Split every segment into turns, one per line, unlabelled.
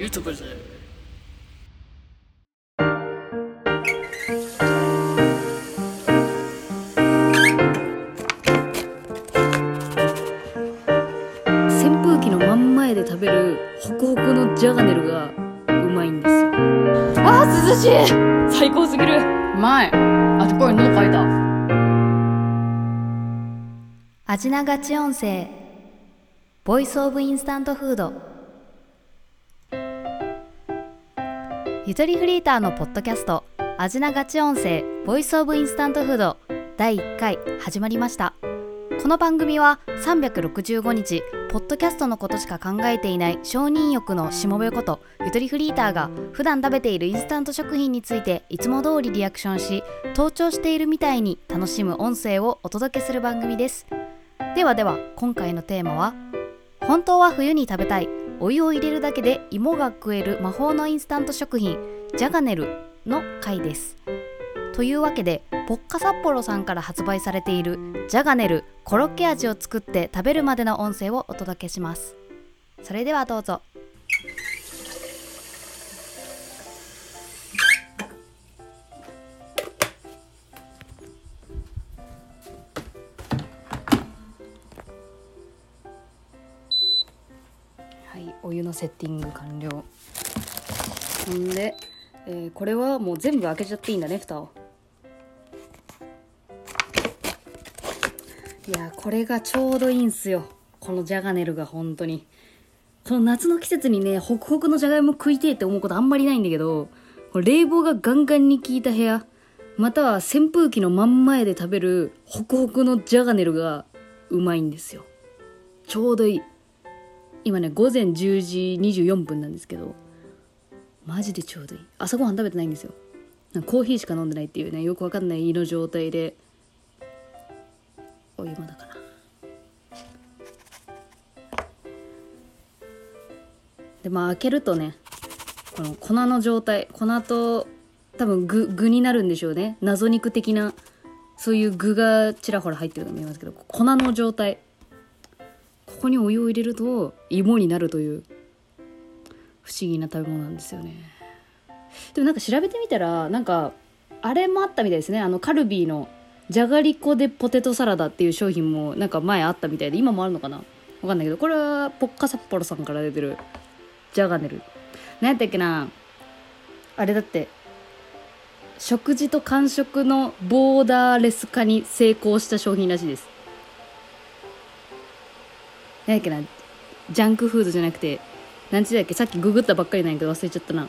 YouTuber じゃない。扇風機の真ん前で食べるホクホクのジャガネルがうまいんですよ。あー涼しい。最高すぎる。うまい。あとこれ喉かいた。
味ながち音声。ボイスオブインスタントフードゆとりフリーターのポッドキャスト味なガチ音声ボイスオブインスタントフード第1回始まりました。この番組は365日ポッドキャストのことしか考えていない承認欲のしもべことゆとりフリーターが普段食べているインスタント食品についていつも通りリアクションし盗聴しているみたいに楽しむ音声をお届けする番組です。ではでは今回のテーマは本当は冬に食べたいお湯を入れるだけで芋が食える魔法のインスタント食品ジャガネルの回です。というわけでポッカ札幌さんから発売されているジャガネルコロッケ味を作って食べるまでの音声をお届けします。それではどうぞ。湯のセッティング完了。ほんで、えーこれはもう全部開けちゃっていいんだね蓋を。いやこれがちょうどいいんすよ。このジャガネルが本当に。この夏の季節にねホクホクのじゃがいも食いてえって思うことあんまりないんだけど冷房がガンガンに効いた部屋または扇風機の真ん前で食べるホクホクのジャガネルがうまいんですよ。ちょうどいい。今ね午前10時24分なんですけどマジでちょうどいい。朝ごはん食べてないんですよ。コーヒーしか飲んでないっていうねよくわかんない胃の状態で。お湯まだかなでまあ開けるとねこの粉の状態粉と多分具具になるんでしょうね。謎肉的なそういう具がちらほら入ってるの見えますけど粉の状態。ここにお湯を入れると芋になるという不思議な食べ物なんですよね。でもなんか調べてみたらなんかあれもあったみたいですね。あのカルビーのじゃがりこでポテトサラダっていう商品もなんか前あったみたいで今もあるのかな？わかんないけどこれはポッカ札幌さんから出てるジャガネル。何やったっけな？あれだって食事と間食のボーダーレス化に成功した商品らしいです。何やっけなジャンクフードじゃなくて何ちだっけさっきググったばっかりなんやけど忘れちゃったな。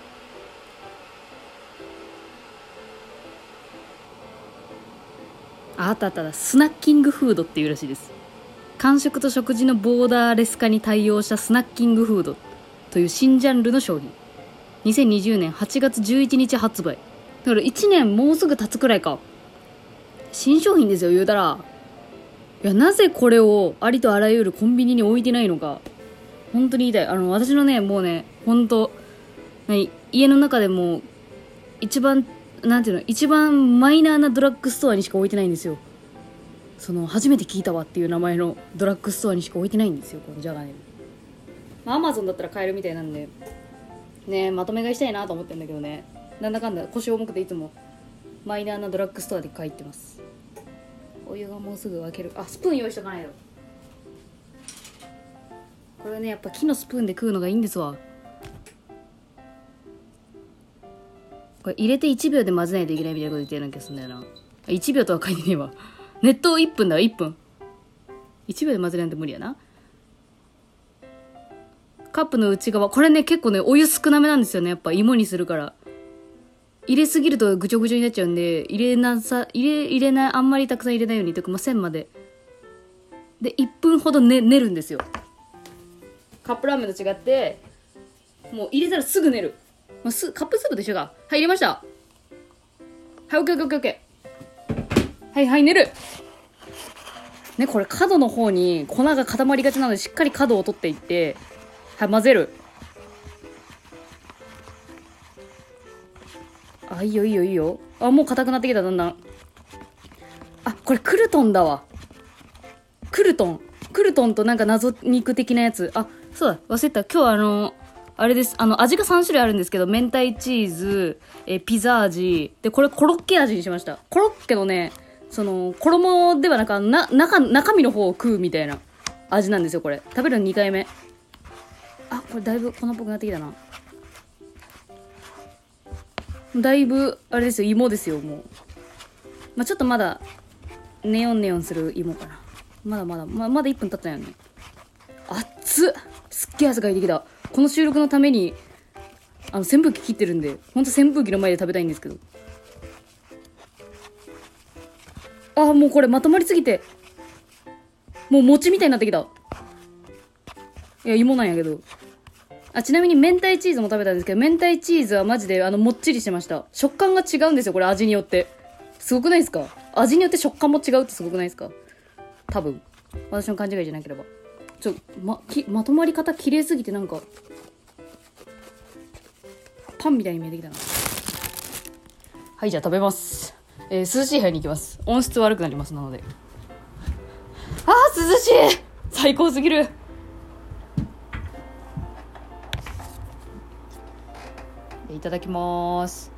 あったあったスナッキングフードっていうらしいです。間食と食事のボーダーレス化に対応したスナッキングフードという新ジャンルの商品。2020年8月11日発売。だから1年もうすぐ経つくらいか。新商品ですよ言うたら。いやなぜこれをありとあらゆるコンビニに置いてないのか。本当に言いたい。あの私のねもうね本当何家の中でも一番なんていうの一番マイナーなドラッグストアにしか置いてないんですよ。その初めて聞いたわっていう名前のドラッグストアにしか置いてないんですよこのジャガネルまあアマゾンだったら買えるみたいなんで。ねまとめ買いしたいなと思ってんだけどね。なんだかんだ腰重くていつもマイナーなドラッグストアで買いってます。お湯がもうすぐ沸ける。あスプーン用意しとかないと。これねやっぱ木のスプーンで食うのがいいんですわ。これ入れて1秒で混ぜないといけないみたいなこと言ってるような気がすんだよな。1秒とは書いてねえわ。熱湯1分だわ1分。1秒で混ぜるなんて無理やな。カップの内側これね結構ねお湯少なめなんですよねやっぱ。芋にするから。入れすぎるとぐちょぐちょになっちゃうんで入れなさ入れ入れないあんまりたくさん入れないようにとか、まあ、線まで。で1分ほど、ね、練るんですよ。カップラーメンと違ってもう入れたらすぐ寝る、まあ、すカップスープと一緒がはい入れました。はいオッケーオッケーオッケーオッケー。はいはい寝る。ねこれ角の方に粉が固まりがちなのでしっかり角を取っていってはい混ぜる。あいいよいいよいいよあもう硬くなってきただんだんあこれクルトンだわクルトンクルトンとなんか謎肉的なやつあそうだ忘れた今日あのあれです。あの、味が3種類あるんですけど、明太チーズ、えピザ味、で、これコロッケ味にしました。コロッケのね、その、衣ではなく、な、中、中身の方を食うみたいな味なんですよ、これ。食べるの2回目。あ、これだいぶ粉っぽくなってきたな。だいぶ、あれですよ、芋ですよ、もう。まあ、ちょっとまだ、ネオンネオンする芋かな。まだまだ、ままだ1分経ったよね。熱っすっげえ汗かいてきた。この収録のために、あの、扇風機切ってるんで、ほんと扇風機の前で食べたいんですけど。あ、もうこれまとまりすぎて、もう餅みたいになってきた。いや、芋なんやけど。あ、ちなみに明太チーズも食べたんですけど、明太チーズはマジで、あの、もっちりしてました。食感が違うんですよ、これ味によって。すごくないですか？味によって食感も違うってすごくないですか？多分。私の勘違いじゃなければ。ちょ、ま、き、まとまり方綺麗すぎてなんか、パンみたいに見えてきたな。はい、じゃあ食べます。えー、涼しい部屋に行きます。音質悪くなります、なので。あー、涼しい最高すぎるいただきます。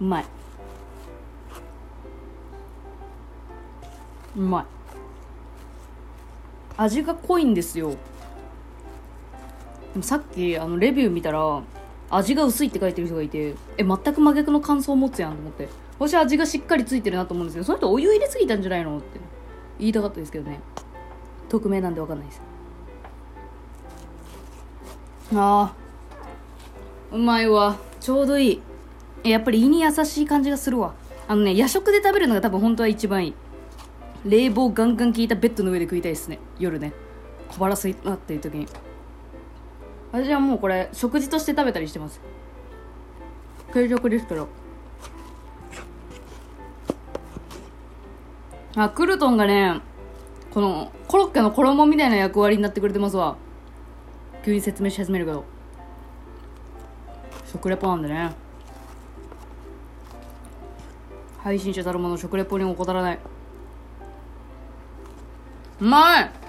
うまい。うまい。味が濃いんですよ。でもさっきあのレビュー見たら味が薄いって書いてる人がいてえ全く真逆の感想を持つやんと思って。私は味がしっかりついてるなと思うんですけどその人お湯入れすぎたんじゃないのって。言いたかったですけどね。匿名なんで分かんないです。あー。うまいわ。ちょうどいい。やっぱり胃に優しい感じがするわ。あのね夜食で食べるのが多分本当は一番いい。冷房ガンガン効いたベッドの上で食いたいですね。夜ね。小腹すいたっていう時に。私はもうこれ食事として食べたりしてます。軽食ですけどあクルトンがねこのコロッケの衣みたいな役割になってくれてますわ。急に説明し始めるけど。食レポなんでね。配信者たるもの食レポに怠らない。うまい！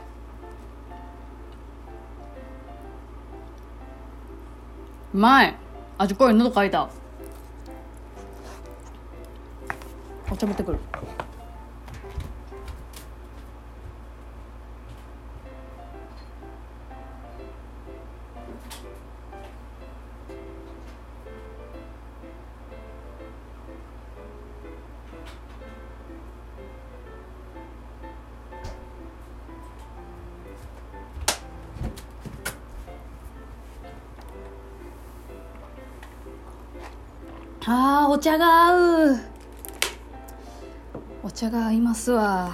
うまい味濃い喉かいた。お茶持ってくる。あーお茶が合う。お茶が合いますわ。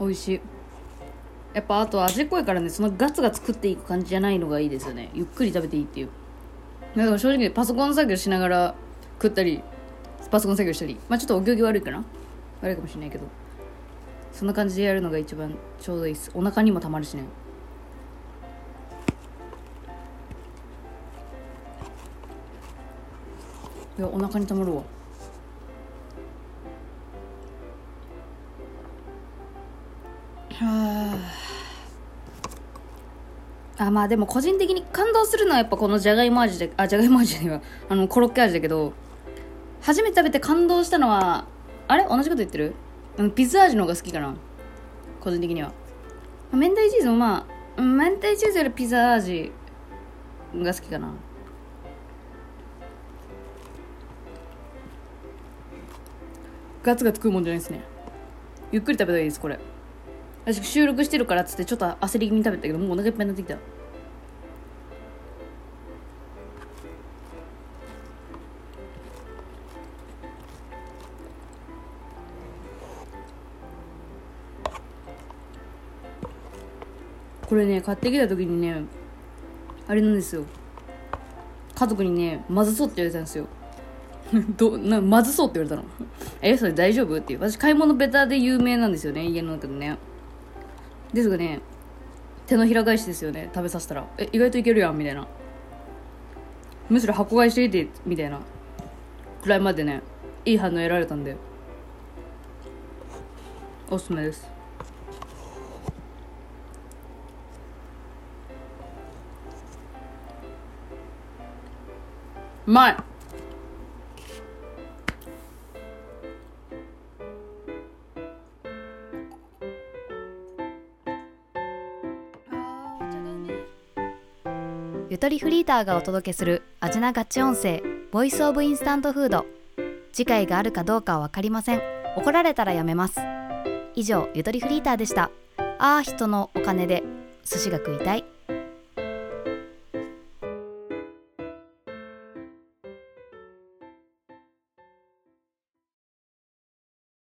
美味しい。やっぱあと味濃いからねそのガツガツ食っていく感じじゃないのがいいですよね。ゆっくり食べていいっていう。だから正直パソコン作業しながら食ったりパソコン作業したり。まあちょっとお行儀悪いかな。悪いかもしれないけどそんな感じでやるのが一番ちょうどいいです。お腹にもたまるしね。いやお腹にたまるわ。はあまあでも個人的に感動するのはやっぱこのじゃがいも味であじゃがいも味じゃねえわ。あのコロッケ味だけど初めて食べて感動したのはあれ？同じこと言ってる？ピザ味の方が好きかな？個人的には。明太チーズもまあ明太チーズよりピザ味が好きかな。ガツガツ食うもんじゃないですね。ゆっくり食べた方がいいですこれ。私収録してるからっつってちょっと焦り気味に食べたけどもうお腹いっぱいになってきた。これね買ってきた時にねあれなんですよ。家族にねまずそうって言われたんですよ。どなまずそうって言われたの。えそれ大丈夫？っていう。私買い物ベタで有名なんですよね。家の中でね。ですがね手のひら返しですよね。食べさせたら。え意外といけるやんみたいな。むしろ箱買いしていてみたいな。くらいまでねいい反応得られたんで。おすすめです。まい。
ゆとりフリーターがお届けする味なガチ音声ボイスオブインスタントフード次回があるかどうかは分かりません。怒られたらやめます。以上ゆとりフリーターでした。あー人のお金で寿司が食いたい。